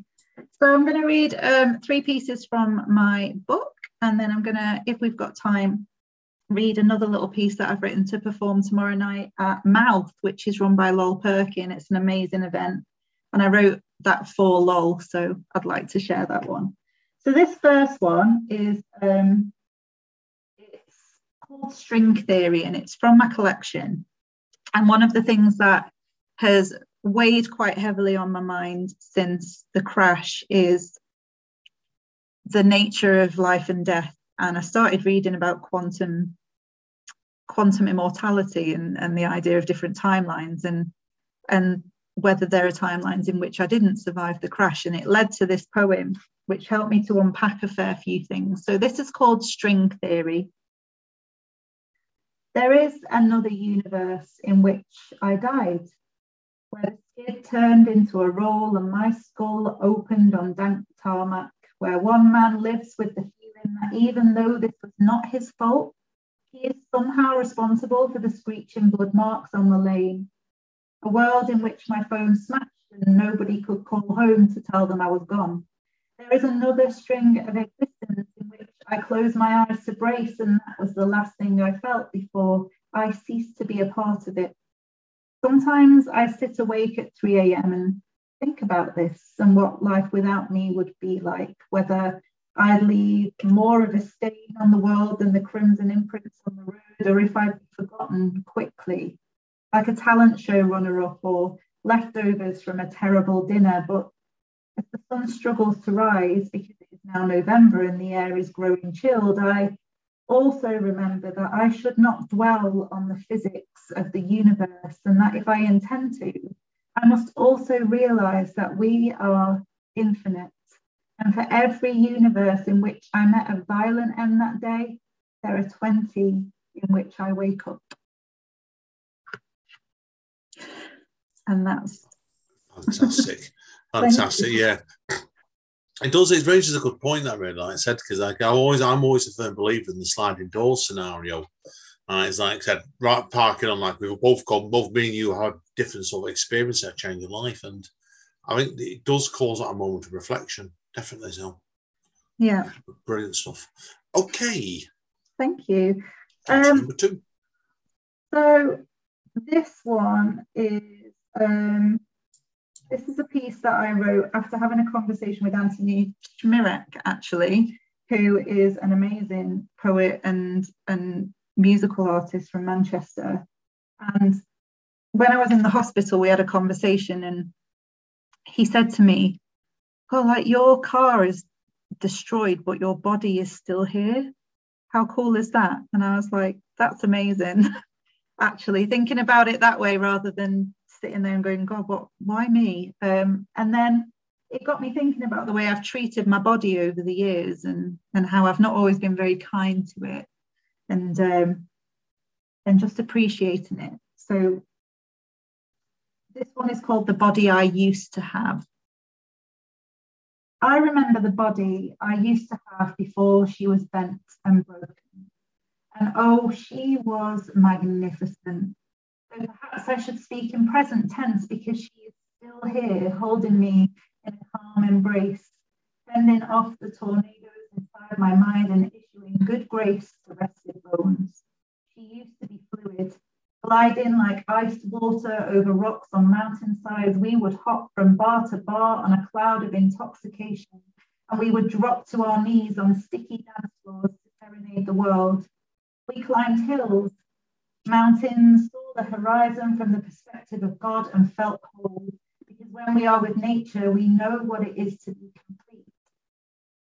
Speaker 5: So I'm going to read um, three pieces from my book, and then I'm going to, if we've got time, read another little piece that I've written to perform tomorrow night at Mouth, which is run by Lol Perkin. It's an amazing event, and I wrote that for Lol, so I'd like to share that one. So this first one is um, it's called String Theory, and it's from my collection. And one of the things that has weighed quite heavily on my mind since the crash is the nature of life and death. And I started reading about quantum quantum immortality and, and the idea of different timelines and and whether there are timelines in which I didn't survive the crash. And it led to this poem, which helped me to unpack a fair few things. So this is called String Theory. There is another universe in which I died, where the skid turned into a roll and my skull opened on dank tarmac, where one man lives with the feeling that even though this was not his fault, he is somehow responsible for the screeching blood marks on the lane a world in which my phone smashed and nobody could call home to tell them I was gone. There is another string of existence in which I closed my eyes to brace, and that was the last thing I felt before I ceased to be a part of it. Sometimes I sit awake at 3 a.m. and think about this and what life without me would be like, whether I'd leave more of a stain on the world than the crimson imprints on the road, or if I'd be forgotten quickly like a talent show runner up or leftovers from a terrible dinner. But as the sun struggles to rise because it is now November and the air is growing chilled, I also remember that I should not dwell on the physics of the universe and that if I intend to, I must also realize that we are infinite. And for every universe in which I met a violent end that day, there are 20 in which I wake up. and that's
Speaker 4: fantastic. (laughs) fantastic, yeah. It does. It raises a good point that really, like I said, because like I always, I'm always a firm believer in the sliding door scenario. And it's like I said, right parking on like we've both got both me and you had different sort of experience that change your life, and I think it does cause that a moment of reflection. Definitely so.
Speaker 5: Yeah.
Speaker 4: Brilliant stuff. Okay.
Speaker 5: Thank you.
Speaker 4: Um, number two.
Speaker 5: So this one is um, this is a piece that I wrote after having a conversation with Anthony Szmierek, actually, who is an amazing poet and, and musical artist from Manchester. And when I was in the hospital, we had a conversation, and he said to me, Oh, like your car is destroyed, but your body is still here. How cool is that? And I was like, That's amazing. (laughs) Actually, thinking about it that way rather than sitting there and going, God, what, why me? Um, and then it got me thinking about the way I've treated my body over the years and and how I've not always been very kind to it, and um, and just appreciating it. So this one is called the body I used to have. I remember the body I used to have before she was bent and broken. And oh, she was magnificent. So perhaps I should speak in present tense because she is still here holding me in a calm embrace, fending off the tornadoes inside my mind and issuing good grace to rested bones. She used to be fluid, gliding like iced water over rocks on mountainsides. We would hop from bar to bar on a cloud of intoxication, and we would drop to our knees on sticky dance floors to serenade the world. We climbed hills, mountains, saw the horizon from the perspective of God and felt whole. Because when we are with nature, we know what it is to be complete.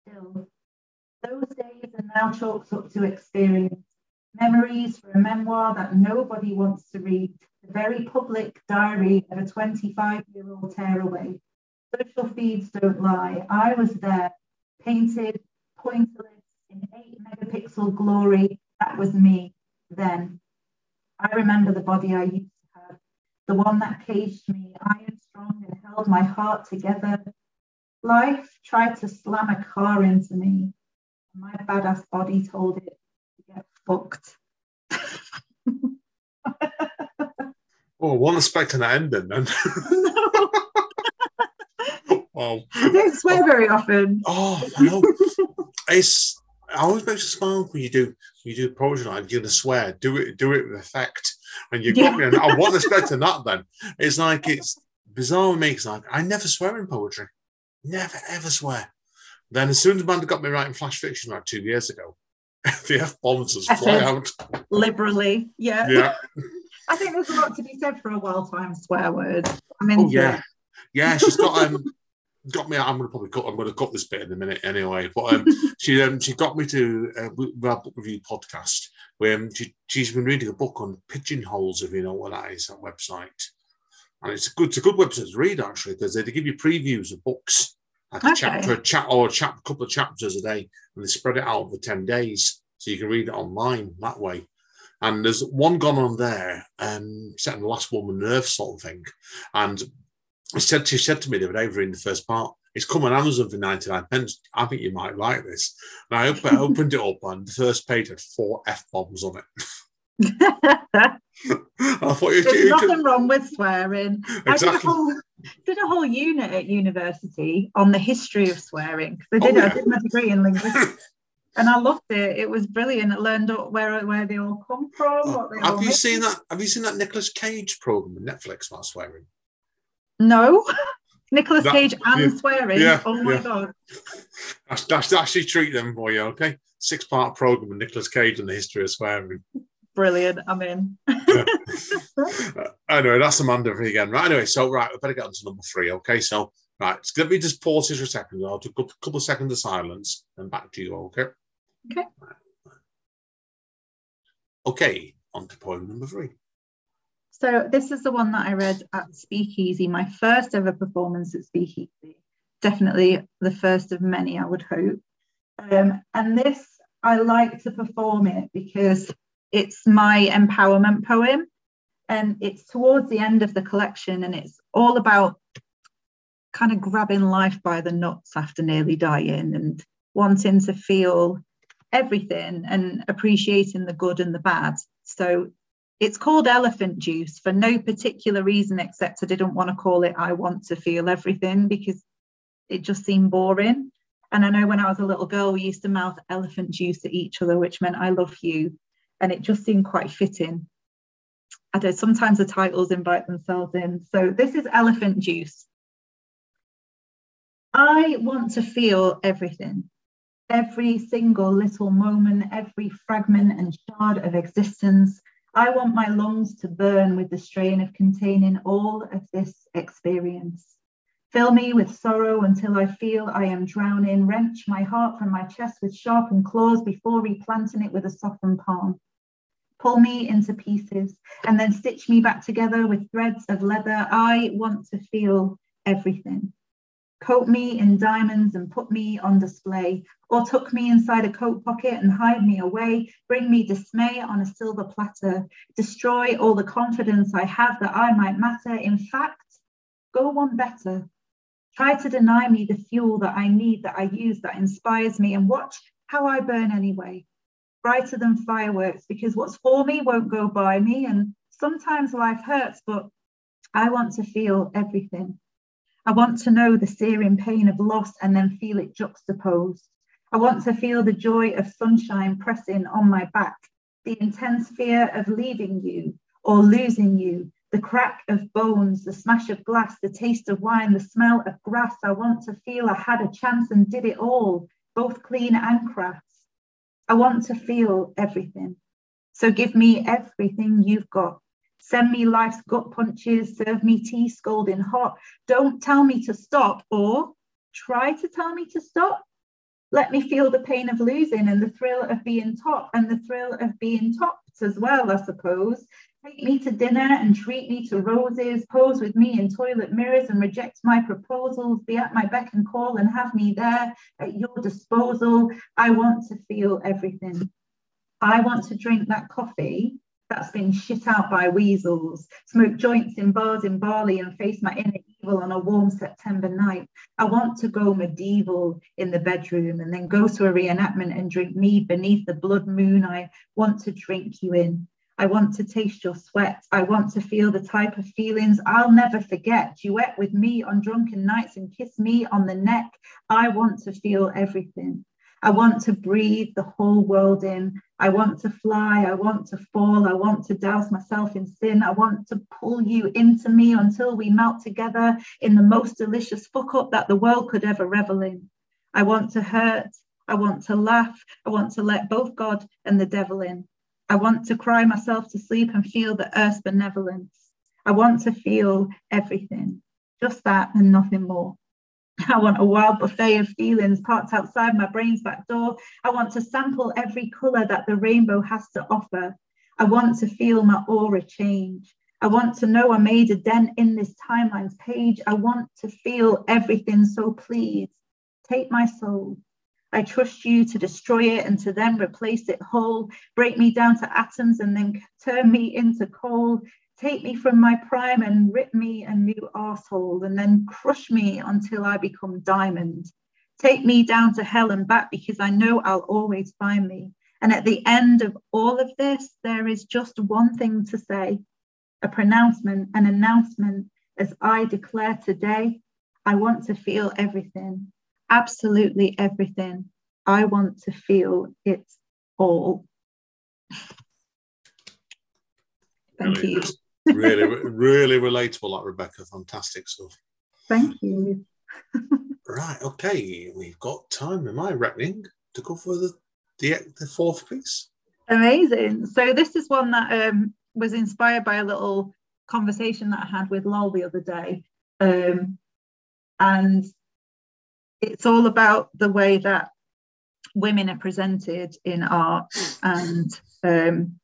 Speaker 5: Still, those days are now chalked up to experience, memories for a memoir that nobody wants to read, the very public diary of a 25 year old tearaway. Social feeds don't lie. I was there, painted, pointless, in 8 megapixel glory. That was me then. I remember the body I used to have, the one that caged me, iron strong and held my heart together. Life tried to slam a car into me. And my badass body told it to get fucked. (laughs)
Speaker 4: oh, one expecting that ending then. (laughs) (laughs)
Speaker 5: well, I don't swear very often.
Speaker 4: Oh no, it's I always makes you smile when you do when you do poetry night. You're gonna swear. Do it. Do it with effect. And you got yeah. me. I wasn't expecting that. Then it's like it's bizarre with me. It's like I never swear in poetry. Never ever swear. Then as soon as Amanda got me writing flash fiction like two years ago, (laughs) the f bombs just fly out
Speaker 5: liberally. Yeah.
Speaker 4: Yeah. (laughs)
Speaker 5: I think there's a lot to be said for a well-timed swear word. I mean,
Speaker 4: Oh yeah, yeah. She's got um (laughs) got me. I'm gonna probably cut. I'm gonna cut this bit in a minute anyway. But um, (laughs) she um she got me to uh, our book review podcast where um, she she's been reading a book on pigeonholes. If you know what that is, that website. And it's a good, it's a good website to read actually because they, they give you previews of books, like a
Speaker 5: Okay.
Speaker 4: chapter, a chat or a chap, couple of chapters a day, and they spread it out over ten days, so you can read it online that way. And there's one gone on there, um, setting the last woman nerve sort of thing. And she said, she said to me the other day, reading the first part, it's come on Amazon for 99 pence. I think you might like this. And I opened, I opened it up, and the first page had four F bombs on it. (laughs) I thought you,
Speaker 5: There's nothing wrong with swearing. I did a
Speaker 4: exactly.
Speaker 5: whole did a whole unit at university on the history of swearing because I oh, did
Speaker 4: Oh,
Speaker 5: I did my degree in linguistics (laughs) and I loved it. It was brilliant. I learned where where they all come from. Oh, what they all
Speaker 4: Oh, Have you
Speaker 5: mean.
Speaker 4: seen that? Have you seen that Nicolas Cage program on Netflix about swearing?
Speaker 5: No. (laughs)
Speaker 4: Nicolas
Speaker 5: Cage and
Speaker 4: yeah,
Speaker 5: swearing.
Speaker 4: yeah,
Speaker 5: oh my
Speaker 4: yeah.
Speaker 5: god.
Speaker 4: That's, that's actually treat them for you, okay? Six part program with Nicolas Cage and the history of swearing.
Speaker 5: Brilliant. I'm in. (laughs)
Speaker 4: Anyway, that's Amanda again. Right, anyway, so right, we better get on to number three, okay? So, right, let me just pause this for a second. I'll do a couple, couple of seconds of silence and back to you, okay?
Speaker 5: Okay.
Speaker 4: Okay, on to point number three.
Speaker 5: So this is the one that I read at Speakeasy, my first ever performance at Speakeasy. Definitely the first of many, I would hope. Um, and this, I like to perform it because it's my empowerment poem. And it's towards the end of the collection, and it's all about kind of grabbing life by the nuts after nearly dying and wanting to feel everything and appreciating the good and the bad. So it's called elephant juice for no particular reason except I didn't want to call it I want to feel everything because it just seemed boring. And I know when I was a little girl, we used to mouth elephant juice at each other, which meant I love you. And it just seemed quite fitting. I don't sometimes the titles invite themselves in. So this is elephant juice. I want to feel everything every single little moment, every fragment and shard of existence. I want my lungs to burn with the strain of containing all of this experience. Fill me with sorrow until I feel I am drowning. Wrench my heart from my chest with sharpened claws before replanting it with a softened palm. Pull me into pieces and then stitch me back together with threads of leather. I want to feel everything. Coat me in diamonds and put me on display, or tuck me inside a coat pocket and hide me away. Bring me dismay on a silver platter. Destroy all the confidence I have that I might matter. In fact, go one better. Try to deny me the fuel that I need, that I use, that inspires me, and watch how I burn anyway. Brighter than fireworks, because what's for me won't go by me. And sometimes life hurts, but I want to feel everything. I want to know the searing pain of loss and then feel it juxtaposed. I want to feel the joy of sunshine pressing on my back, the intense fear of leaving you or losing you, the crack of bones, the smash of glass, the taste of wine, the smell of grass. I want to feel I had a chance and did it all, both clean and crass. I want to feel everything. So give me everything you've got. Send me life's gut punches, serve me tea scalding hot. Don't tell me to stop or try to tell me to stop. Let me feel the pain of losing and the thrill of being top and the thrill of being topped as well, I suppose. Take me to dinner and treat me to roses, pose with me in toilet mirrors and reject my proposals, be at my beck and call and have me there at your disposal. I want to feel everything. I want to drink that coffee that's been shit out by weasels, smoke joints in bars in Bali and face my inner evil on a warm September night. I want to go medieval in the bedroom and then go to a reenactment and drink me beneath the blood moon. I want to drink you in. I want to taste your sweat. I want to feel the type of feelings I'll never forget. Duet with me on drunken nights and kiss me on the neck. I want to feel everything. I want to breathe the whole world in. I want to fly. I want to fall. I want to douse myself in sin. I want to pull you into me until we melt together in the most delicious fuck up that the world could ever revel in. I want to hurt. I want to laugh. I want to let both God and the devil in. I want to cry myself to sleep and feel the earth's benevolence. I want to feel everything, just that and nothing more. (laughs) I want a wild buffet of feelings parked outside my brain's back door. I want to sample every colour that the rainbow has to offer. I want to feel my aura change. I want to know I made a dent in this timeline's page. I want to feel everything, so please take my soul. I trust you to destroy it and to then replace it whole, break me down to atoms and then turn me into coal, take me from my prime and rip me a new arsehole and then crush me until I become diamond. Take me down to hell and back because I know I'll always find me. And at the end of all of this, there is just one thing to say a pronouncement, an announcement, as I declare today, I want to feel everything, absolutely everything. I want to feel it all. Thank
Speaker 4: Really
Speaker 5: you.
Speaker 4: Really, really relatable, like Rebecca. Fantastic stuff.
Speaker 5: Thank you.
Speaker 4: Right, okay, we've got time, am I reckoning, to go for the the, the fourth piece?
Speaker 5: Amazing. So this is one that um, was inspired by a little conversation that I had with Lol the other day. Um, and it's all about the way that women are presented in art and um,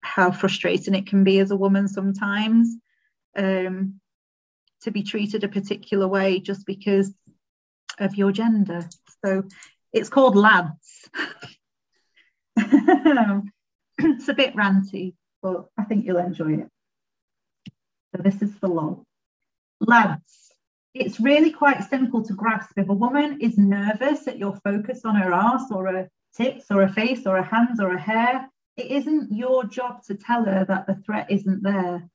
Speaker 5: how frustrating it can be as a woman sometimes um, to be treated a particular way just because of your gender. So it's called Lads. (laughs) it's a bit ranty, but I think you'll enjoy it. So this is for Lol. Lads, it's really quite simple to grasp. If a woman is nervous at your focus on her ass or her tits or her face or her hands or her hair, it isn't your job to tell her that the threat isn't there.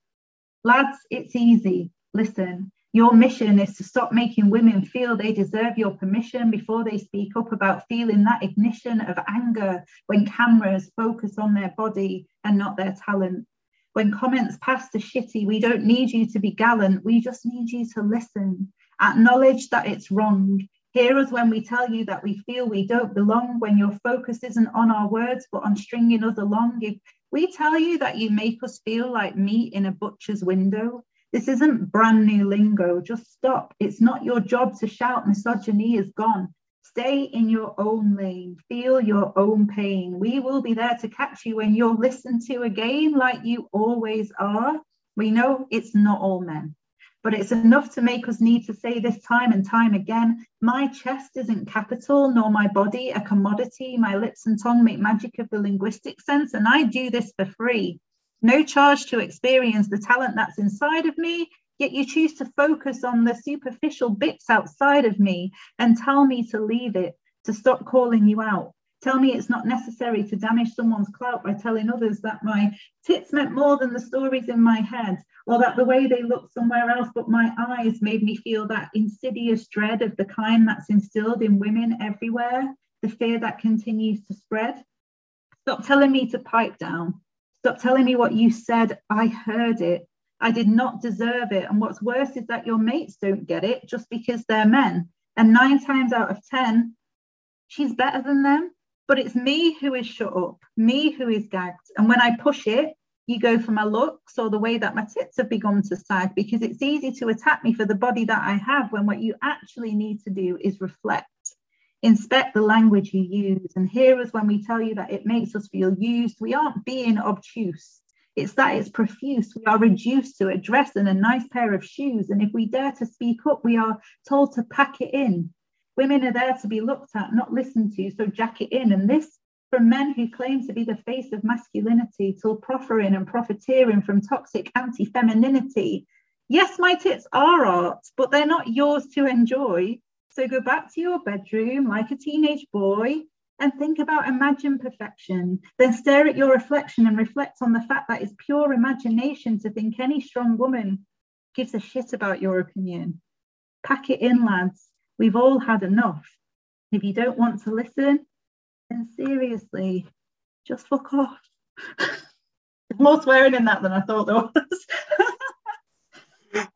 Speaker 5: Lads, it's easy. Listen, your mission is to stop making women feel they deserve your permission before they speak up about feeling that ignition of anger when cameras focus on their body and not their talent. When comments pass to shitty, we don't need you to be gallant, we just need you to listen. Acknowledge that it's wrong. Hear us when we tell you that we feel we don't belong, when your focus isn't on our words but on stringing us along. If we tell you that you make us feel like meat in a butcher's window, this isn't brand new lingo. Just stop. It's not your job to shout misogyny is gone. Stay in your own lane. Feel your own pain. We will be there to catch you when you're listened to again, like you always are. We know it's not all men, but it's enough to make us need to say this time and time again. My chest isn't capital, nor my body a commodity. My lips and tongue make magic of the linguistic sense, and I do this for free no charge to experience the talent that's inside of me, yet you choose to focus on the superficial bits outside of me and tell me to leave it, to stop calling you out. Tell me it's not necessary to damage someone's clout by telling others that my tits meant more than the stories in my head, or that the way they looked somewhere else but my eyes made me feel that insidious dread of the kind that's instilled in women everywhere, the fear that continues to spread. Stop telling me to pipe down. Stop telling me what you said. I heard it. I did not deserve it. And what's worse is that your mates don't get it just because they're men. And nine times out of 10, she's better than them. But it's me who is shut up, me who is gagged. And when I push it, you go for my looks or the way that my tits have begun to sag because it's easy to attack me for the body that I have when what you actually need to do is reflect. Inspect the language you use and hear us when we tell you that it makes us feel used. We aren't being obtuse. It's that it's profuse. We are reduced to a dress and a nice pair of shoes. And if we dare to speak up, we are told to pack it in. Women are there to be looked at, not listened to, so jack it in. And this from men who claim to be the face of masculinity, till proffering and profiteering from toxic anti femininity. Yes, my tits are art, but they're not yours to enjoy. So go back to your bedroom like a teenage boy and think about imagined perfection. Then stare at your reflection and reflect on the fact that it's pure imagination to think any strong woman gives a shit about your opinion. Pack it in, lads. We've all had enough. If you don't want to listen, then seriously, just fuck off. (laughs) There's more swearing in that than I thought there was.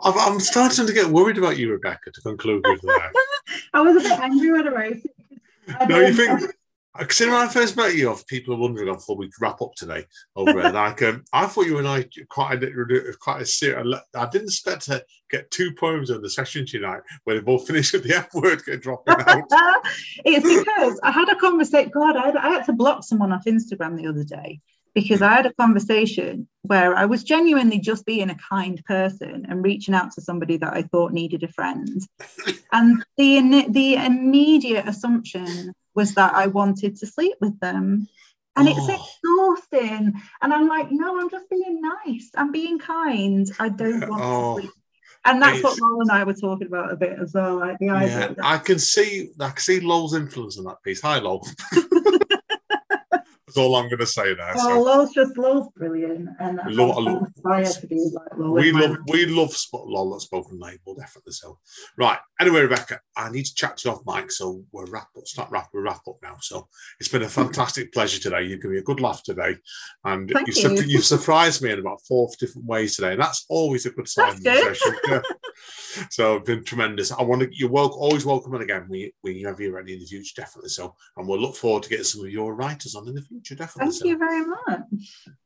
Speaker 4: I'm, starting to get worried about you, Rebecca, to conclude with that. (laughs)
Speaker 5: I was a bit angry when I wrote it.
Speaker 4: No, you think Because when I first met you, people are wondering, I thought we could wrap up today over it. (laughs) Like, um, I thought you and I quite a quite a serious. I didn't expect to get two poems in the session tonight where they both (laughs) finished with the F word get dropping out. (laughs)
Speaker 5: it's because I had a conversation. God, I had, I had to block someone off Instagram the other day because I had a conversation where I was genuinely just being a kind person and reaching out to somebody that I thought needed a friend. and the the immediate assumption was that I wanted to sleep with them. And oh. it's exhausting. And I'm like, no, I'm just being nice. I'm being kind. I don't want oh. to sleep. And that's it's, what Lol and I were talking about a bit as well. Like the idea.
Speaker 4: Yeah, I can see I can see Lol's influence in that piece. Hi, Lol. (laughs) That's all I'm going to say there.
Speaker 5: Oh, eh? so. Lol's just Lol's brilliant, and I love, love, inspired to be like Lol.
Speaker 4: We love we love Lol at Spoken Label, definitely so. Right. Anyway, Rebecca, I need to chat you off mic, so we're wrap up. Start wrap. we wrap up now. So it's been a fantastic pleasure today. You give me a good laugh today, and you you. you surprised me in about four different ways today. And that's always a good sign. Good. Yeah. (laughs) (laughs) so it's been tremendous. I want to. You're welcome, always welcome, and again, we we have you ready in the future, definitely. So, and we'll look forward to getting some of your writers on in the future future, definitely.
Speaker 5: Thank so. you very much.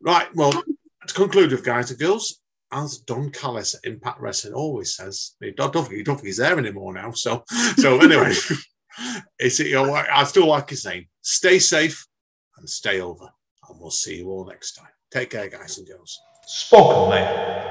Speaker 4: Right, well, to conclude with guys and girls, as Don Callis at Impact Wrestling always says, I don't, think, don't think he's there anymore now. So, so (laughs) anyway, (laughs) it's you know, I still like his name. Stay safe and stay over, and we'll see you all next time. Take care, guys and girls.
Speaker 1: Spoken, mate.